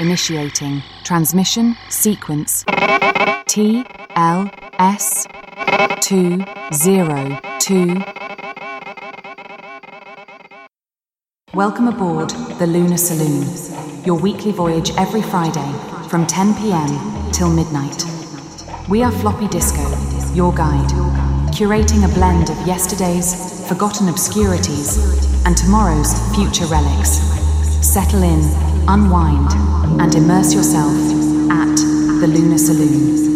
Initiating transmission sequence T L S 202. Welcome aboard the Lunar Saloon, your weekly voyage every Friday from 10 pm till midnight. We are Floppy Disco, your guide, curating a blend of yesterday's forgotten obscurities and tomorrow's future relics. Settle in, unwind, and immerse yourself at the Lunar Saloon.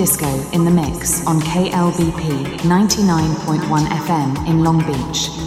Disco in the mix on KLBP 99.1 FM in Long Beach.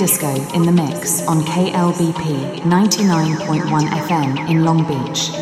Disco in the mix on KLBP 99.1 FM in Long Beach.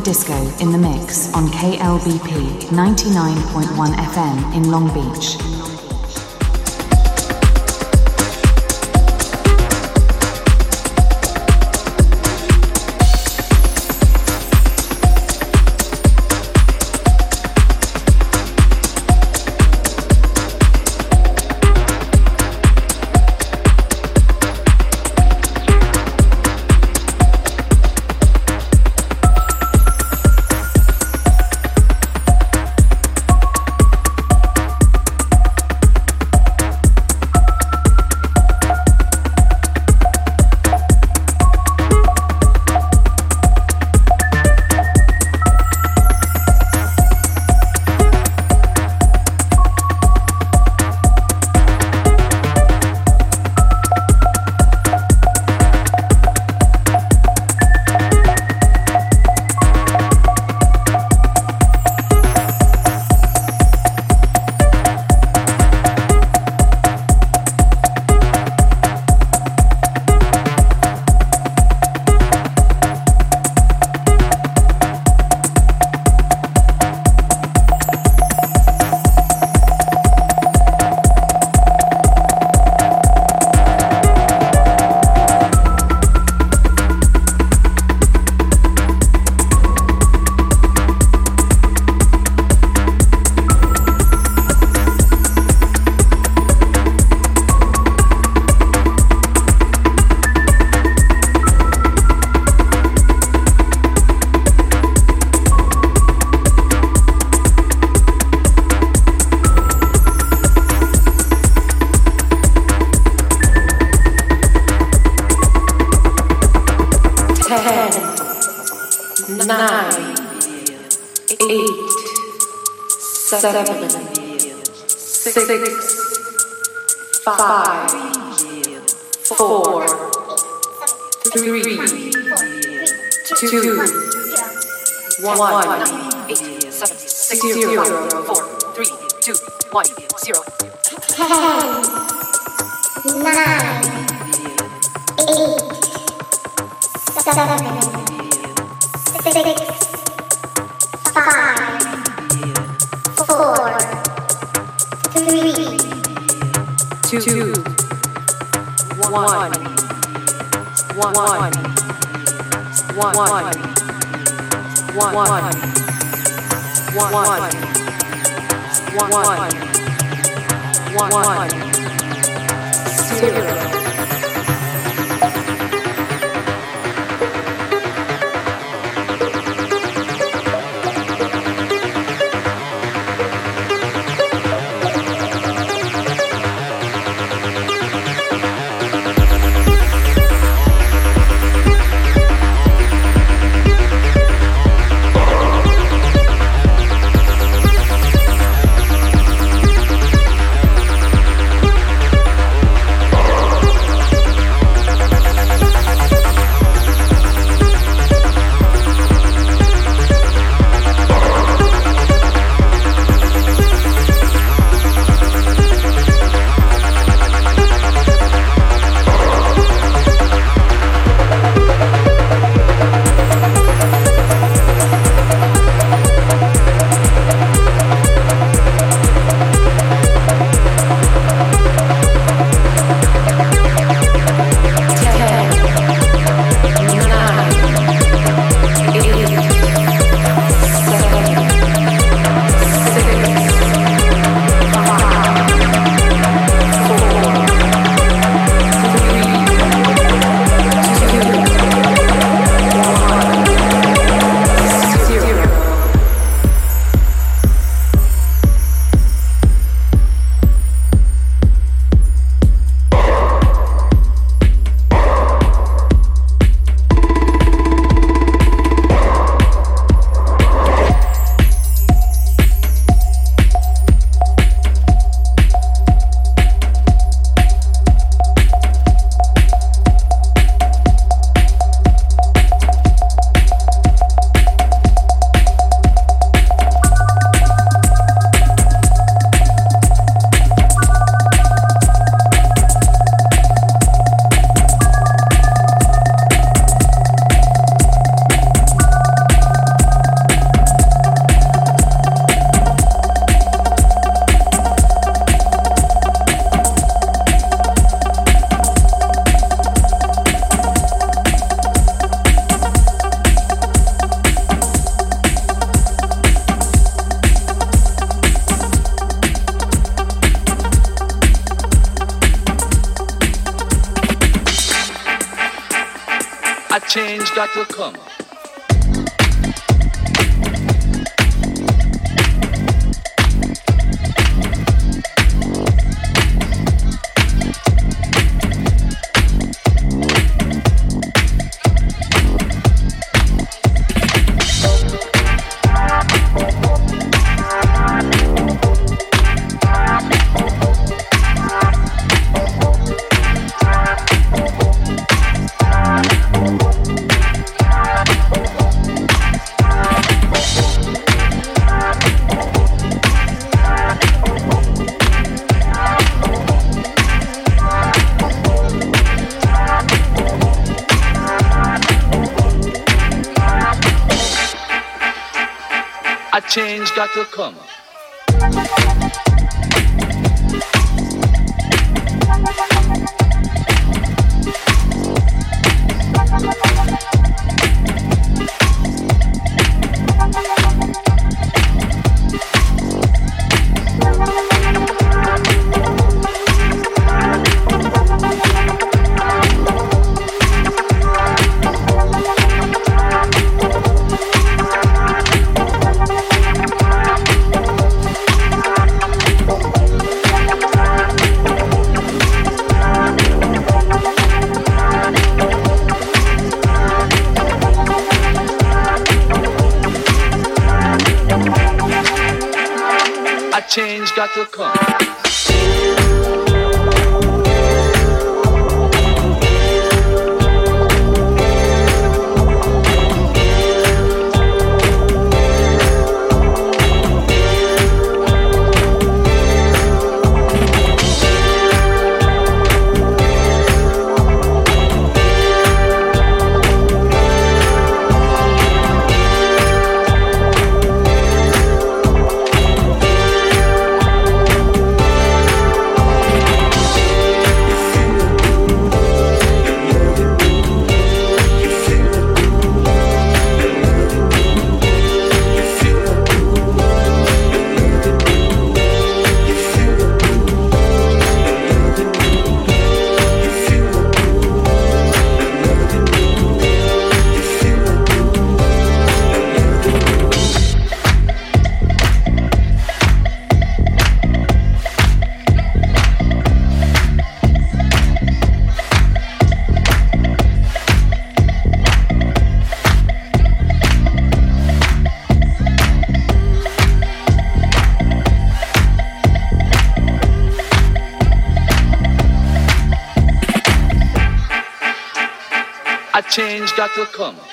Disco in the mix on KLBP 99.1 FM in Long Beach. seven, six, five, four, three, two, one, eight, zero, four, three, two, one, zero. Ten, nine, eight, seven, six. two, two, one, one, one, one, one, one, one, one, one, one, one, one, one, zero. To come. Got to come.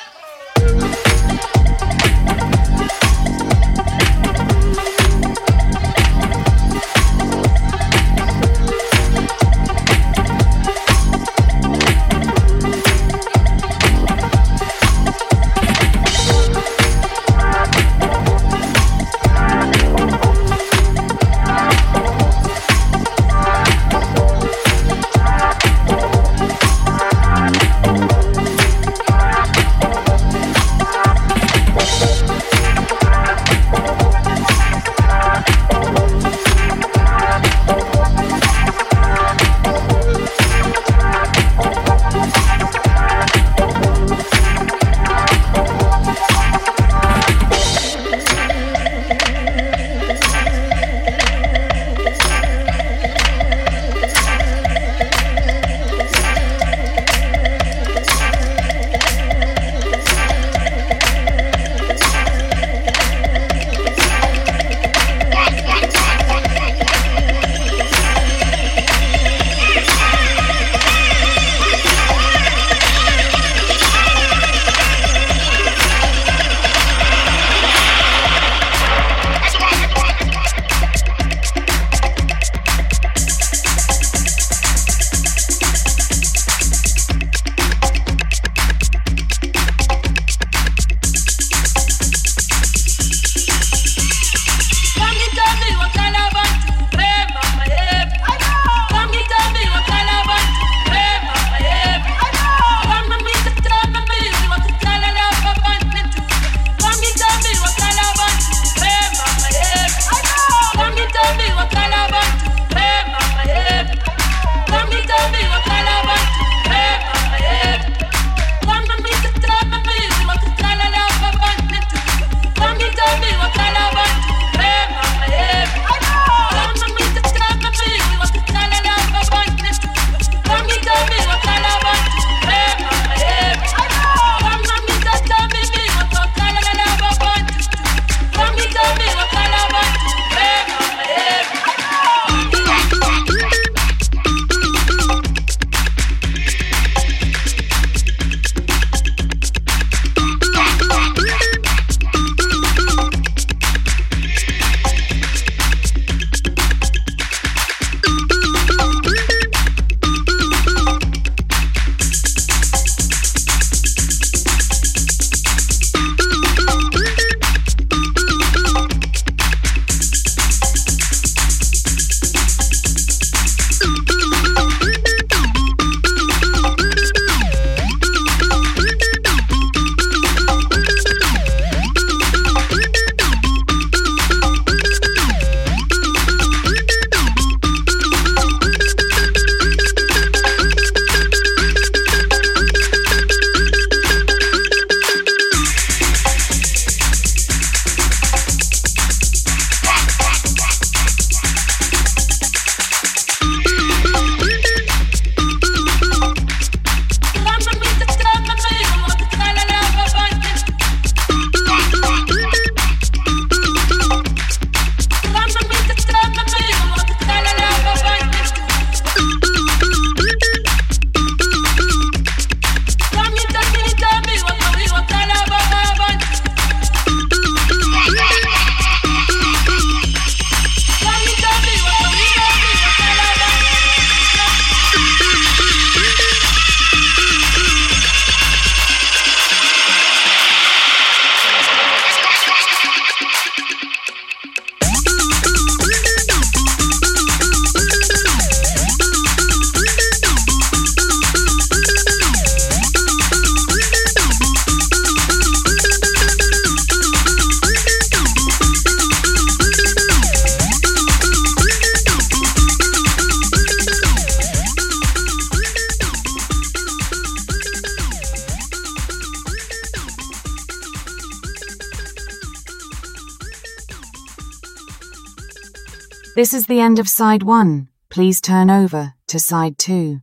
This is the end of side one. Please turn over to side two.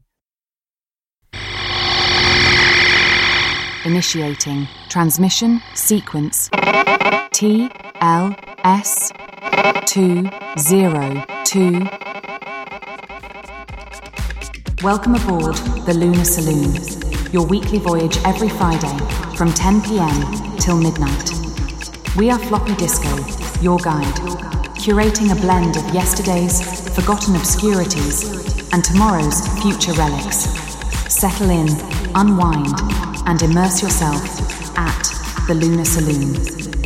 Initiating transmission sequence T L S 202. Welcome aboard the Lunar Saloon, your weekly voyage every Friday from 10 pm till midnight. We are Floppy Disco, your guide, curating a blend of yesterday's forgotten obscurities and tomorrow's future relics. Settle in, unwind, and immerse yourself at the Lunar Saloon.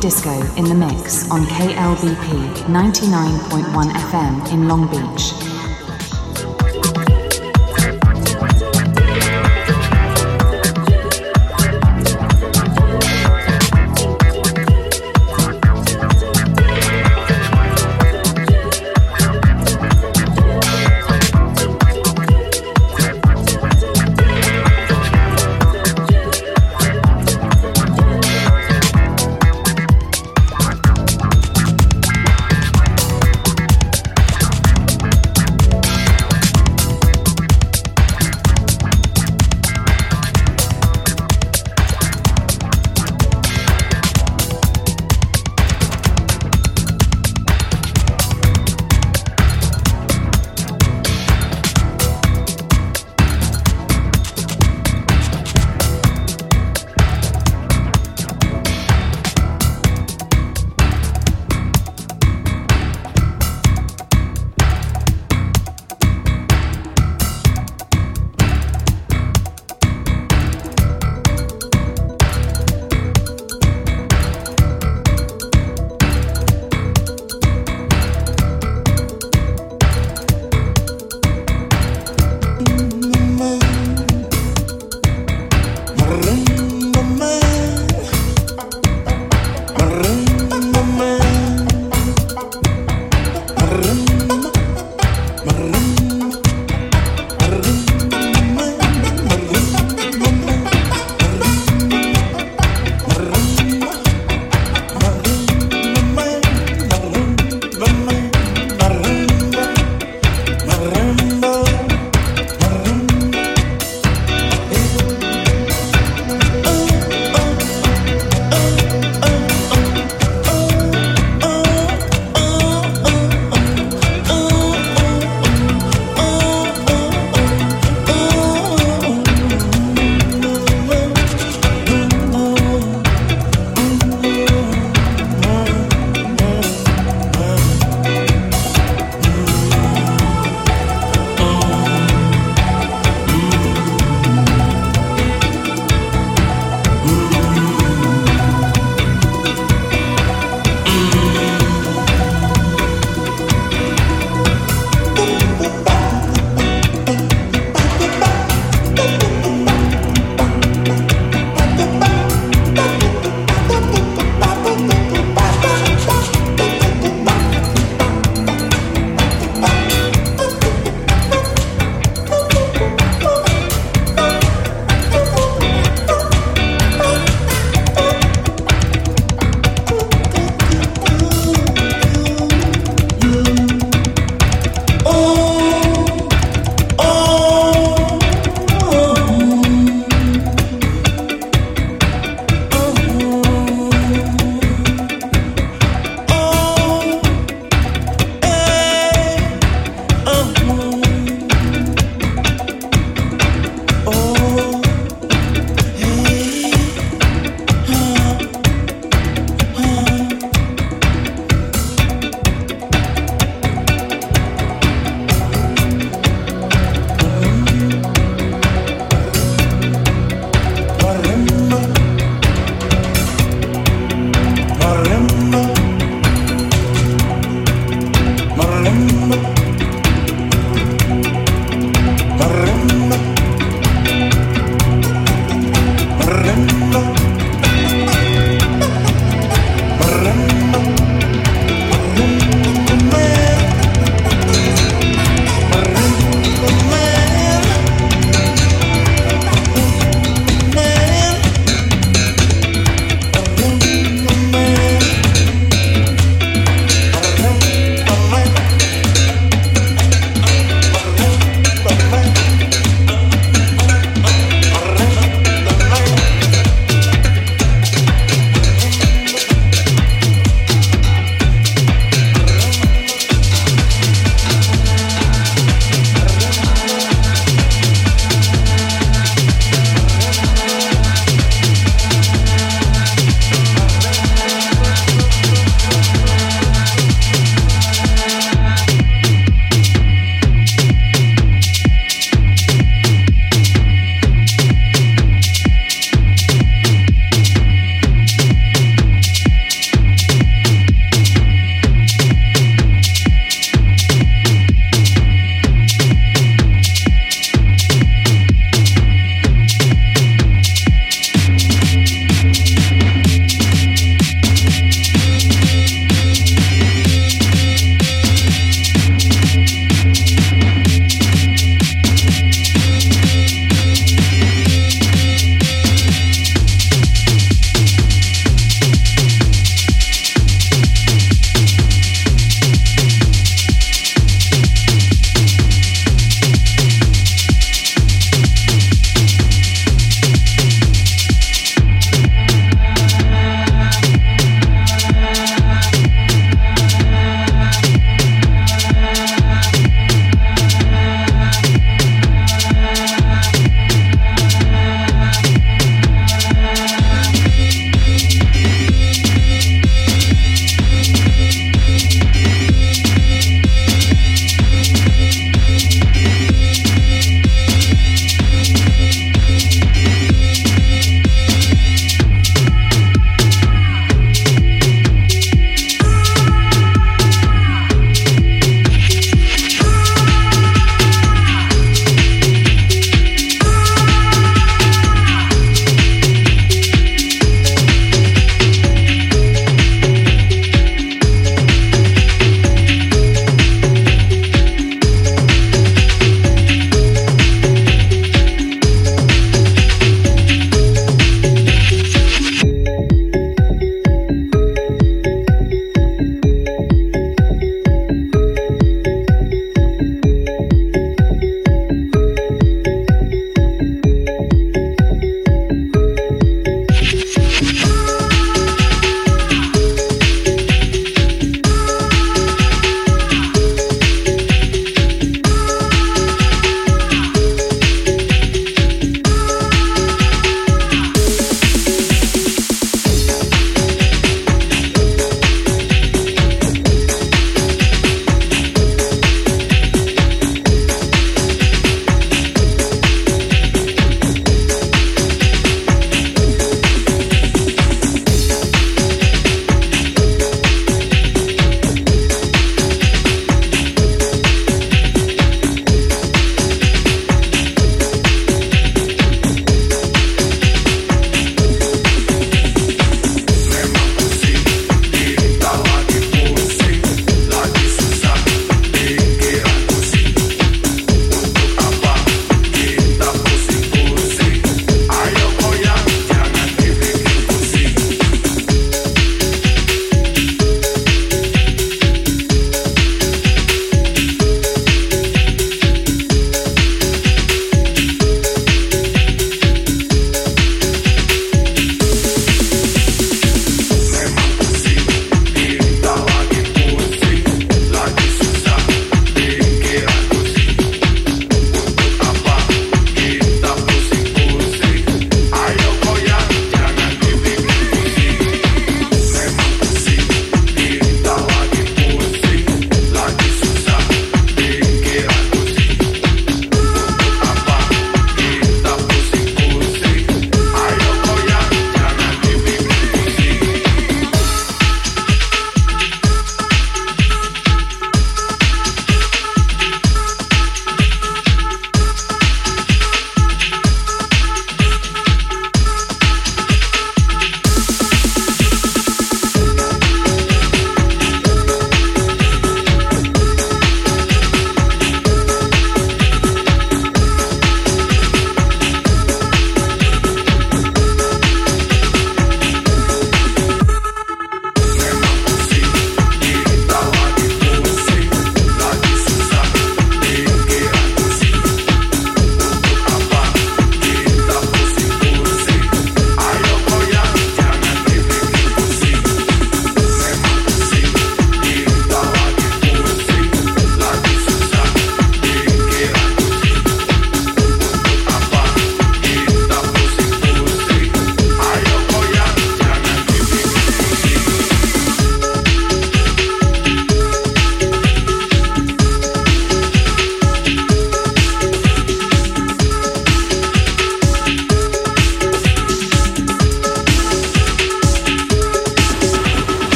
Disco in the mix on KLBP 99.1 FM in Long Beach.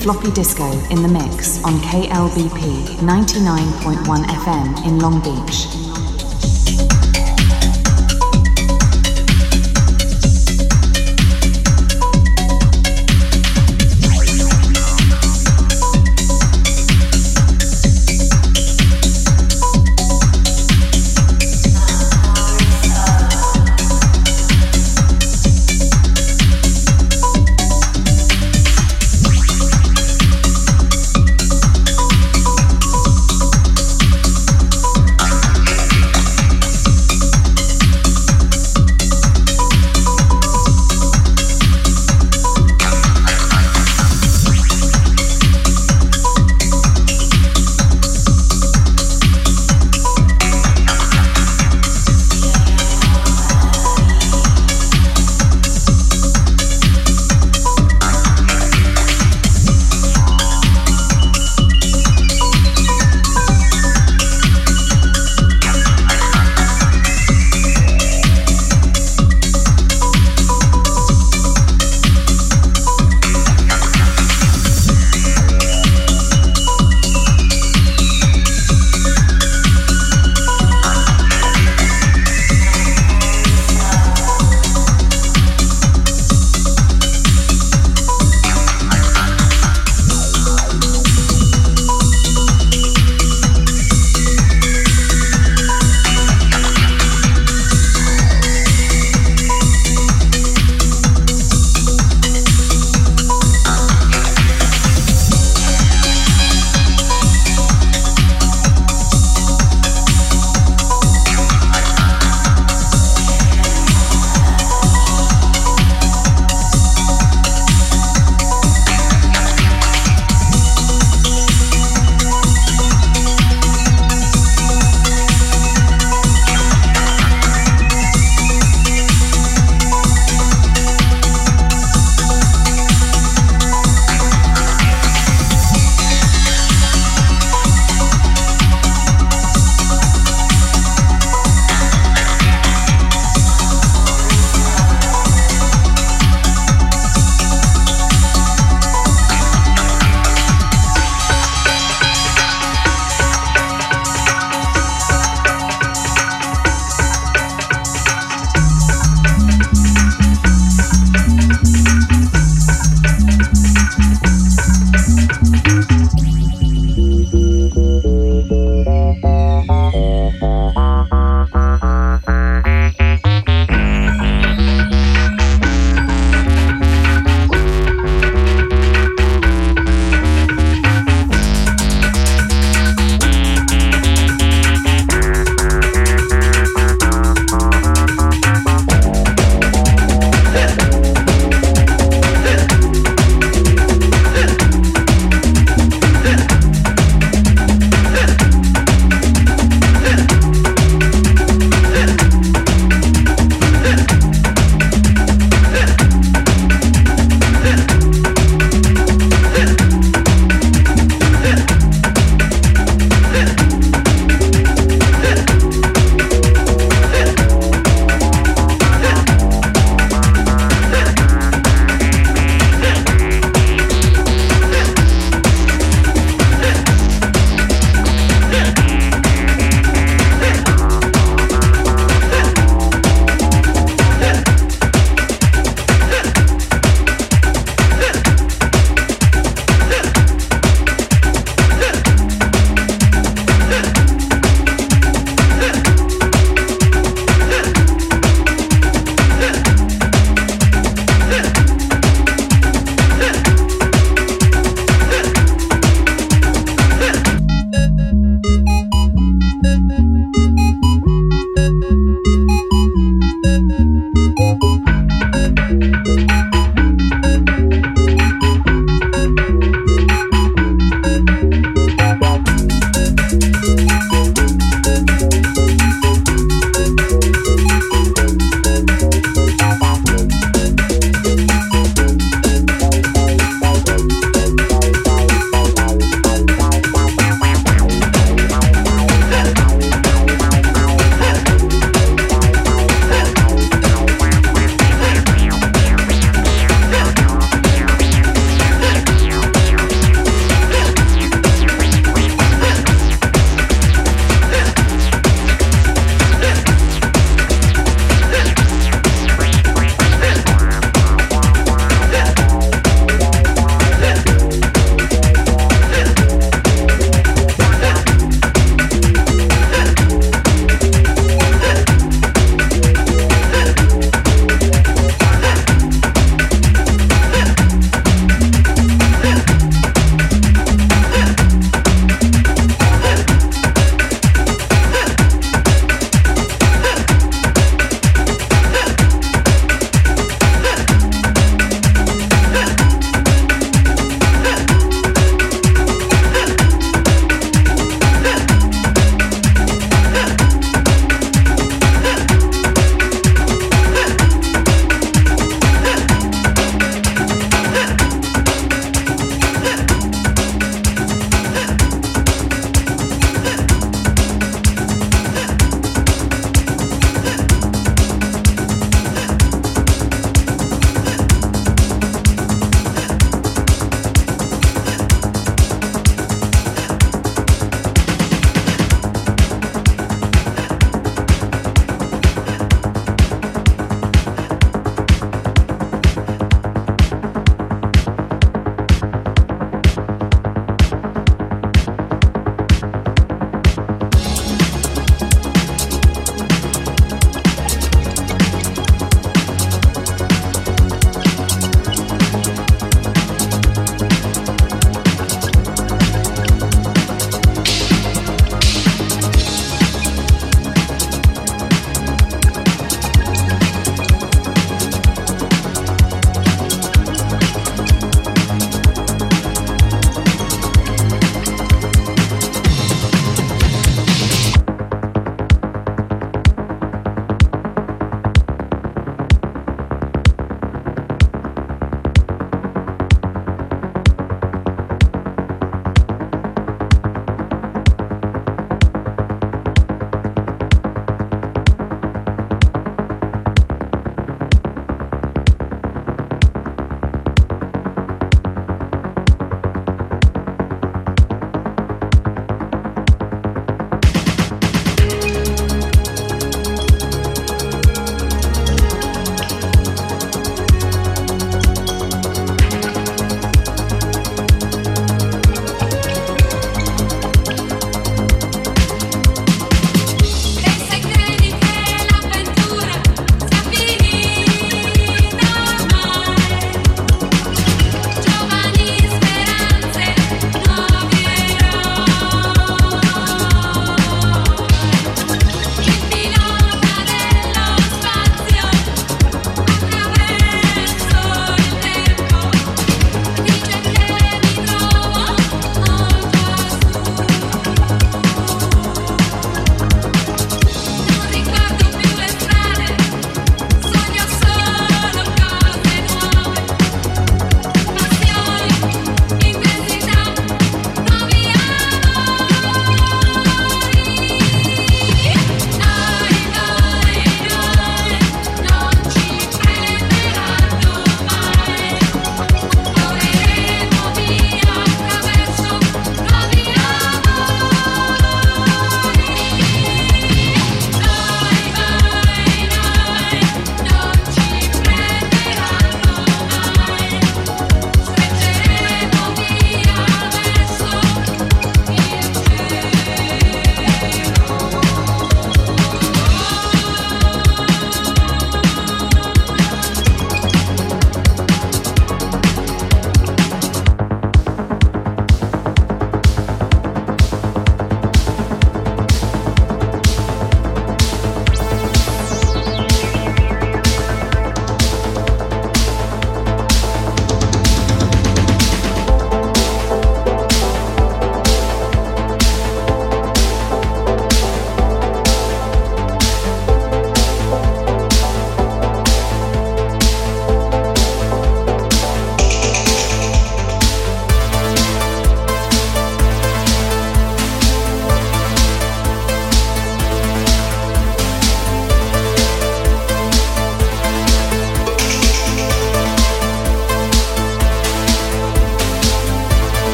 Floppy Disco in the mix on KLBP 99.1 FM in Long Beach.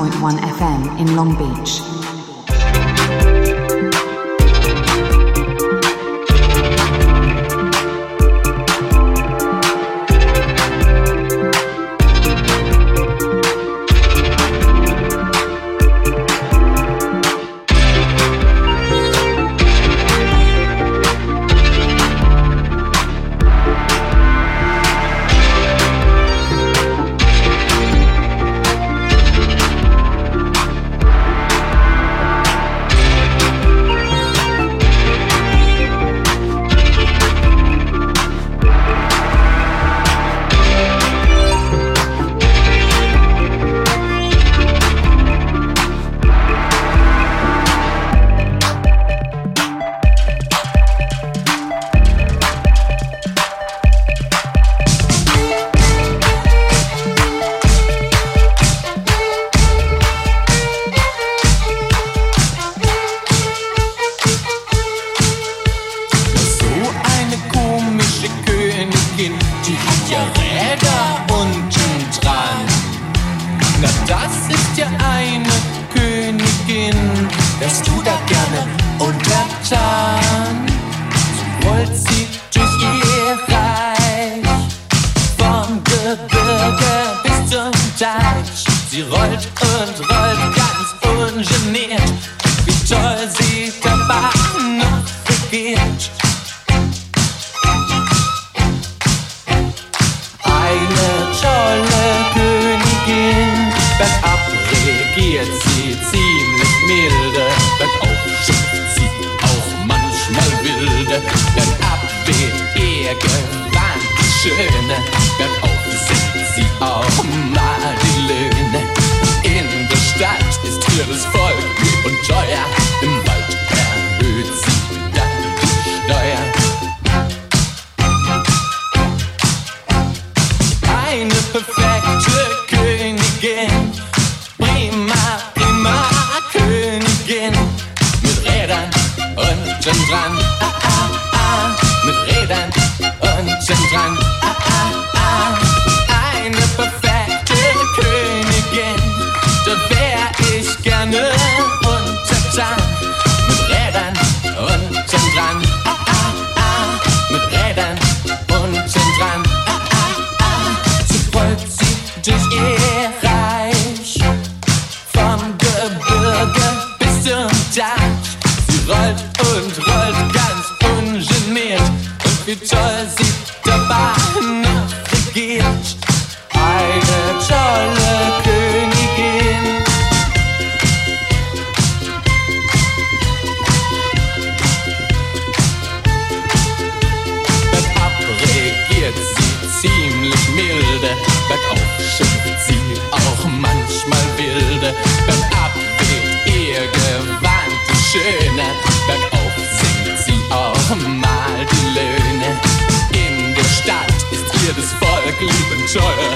99.1 FM in Long Beach. stehen mit Rädern und sind dran. Ah, ah, ah. Mit Rädern und sind dran. Ah, ah, ah. enjoy.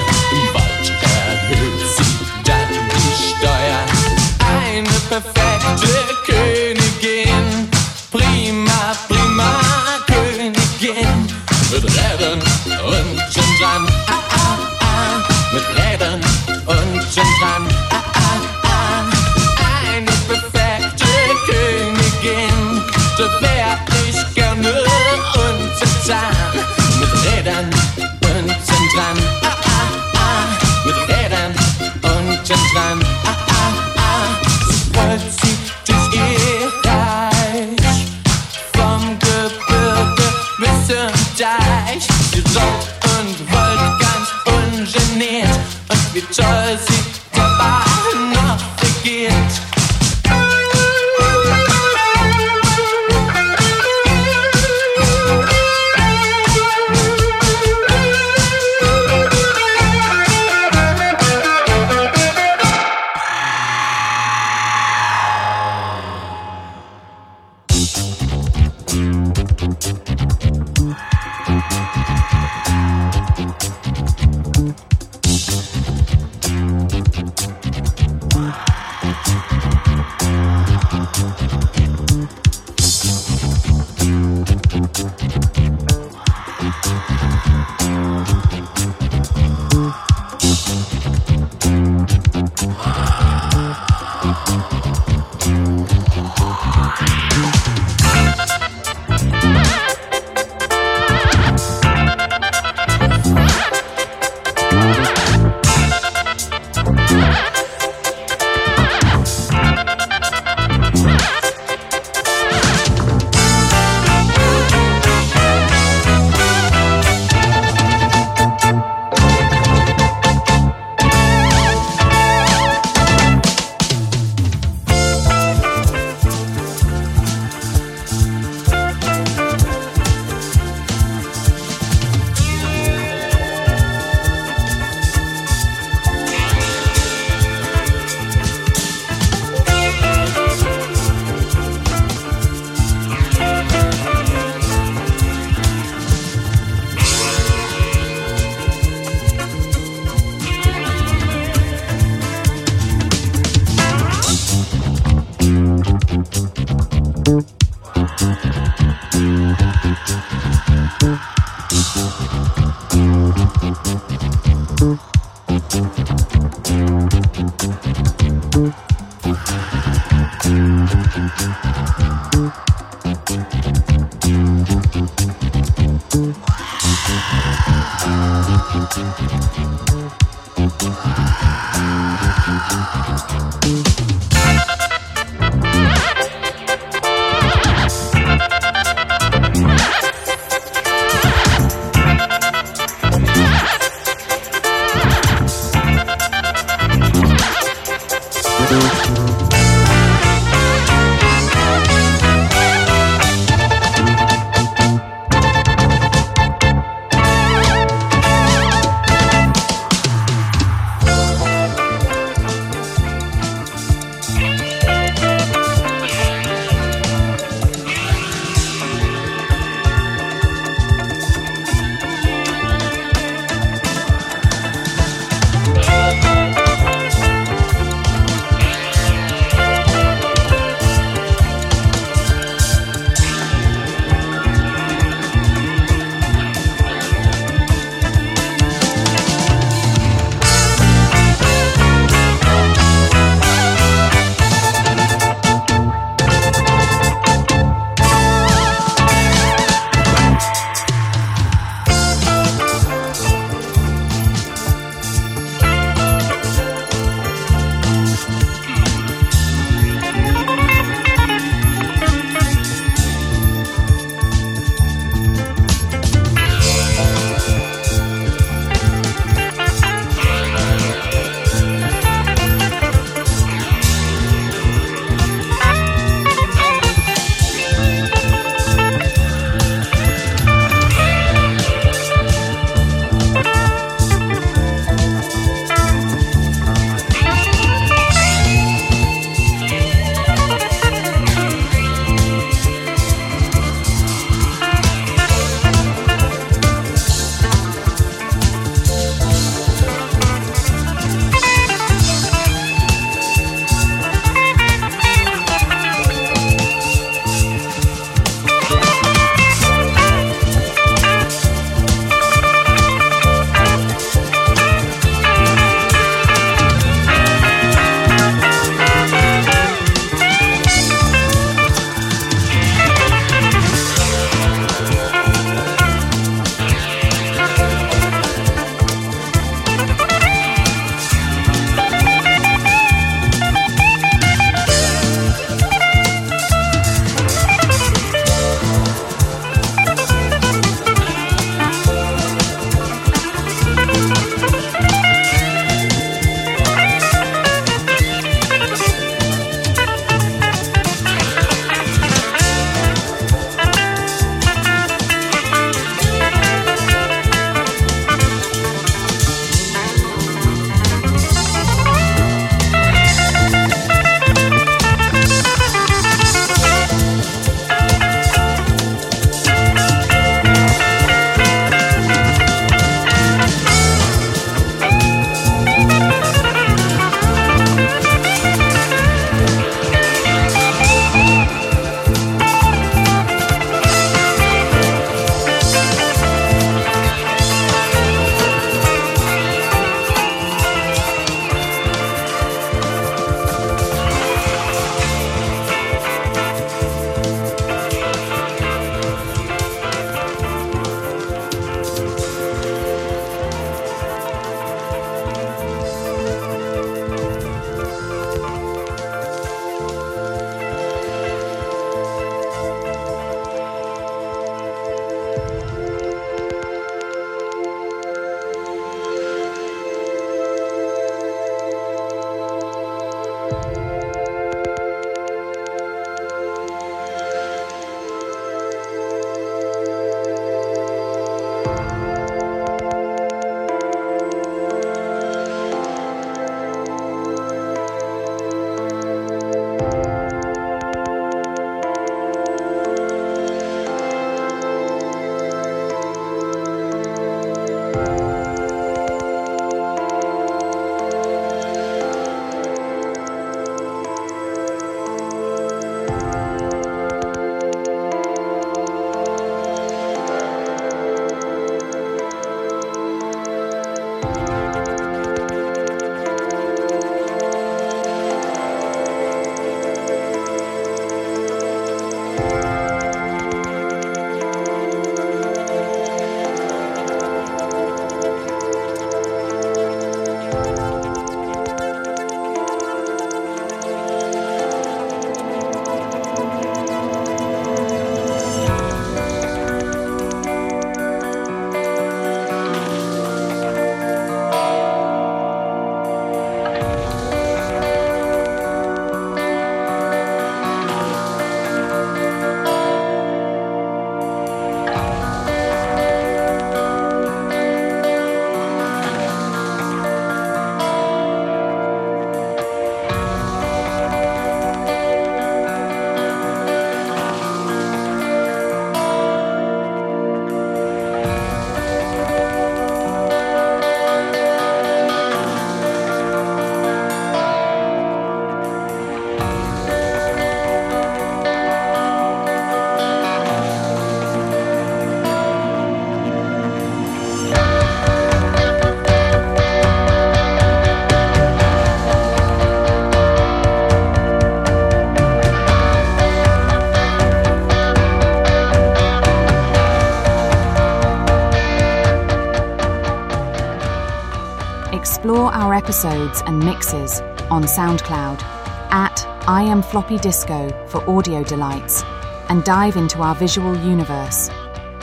Episodes and mixes on SoundCloud at I Am Floppy Disco for audio delights and dive into our visual universe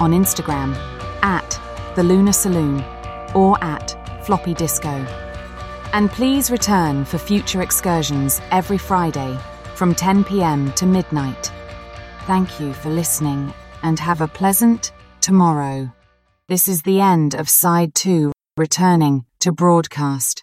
on Instagram at The Lunar Saloon or at Floppy Disco. And please return for future excursions every Friday from 10 pm to midnight. Thank you for listening and have a pleasant tomorrow. This is the end of Side 2, returning to broadcast.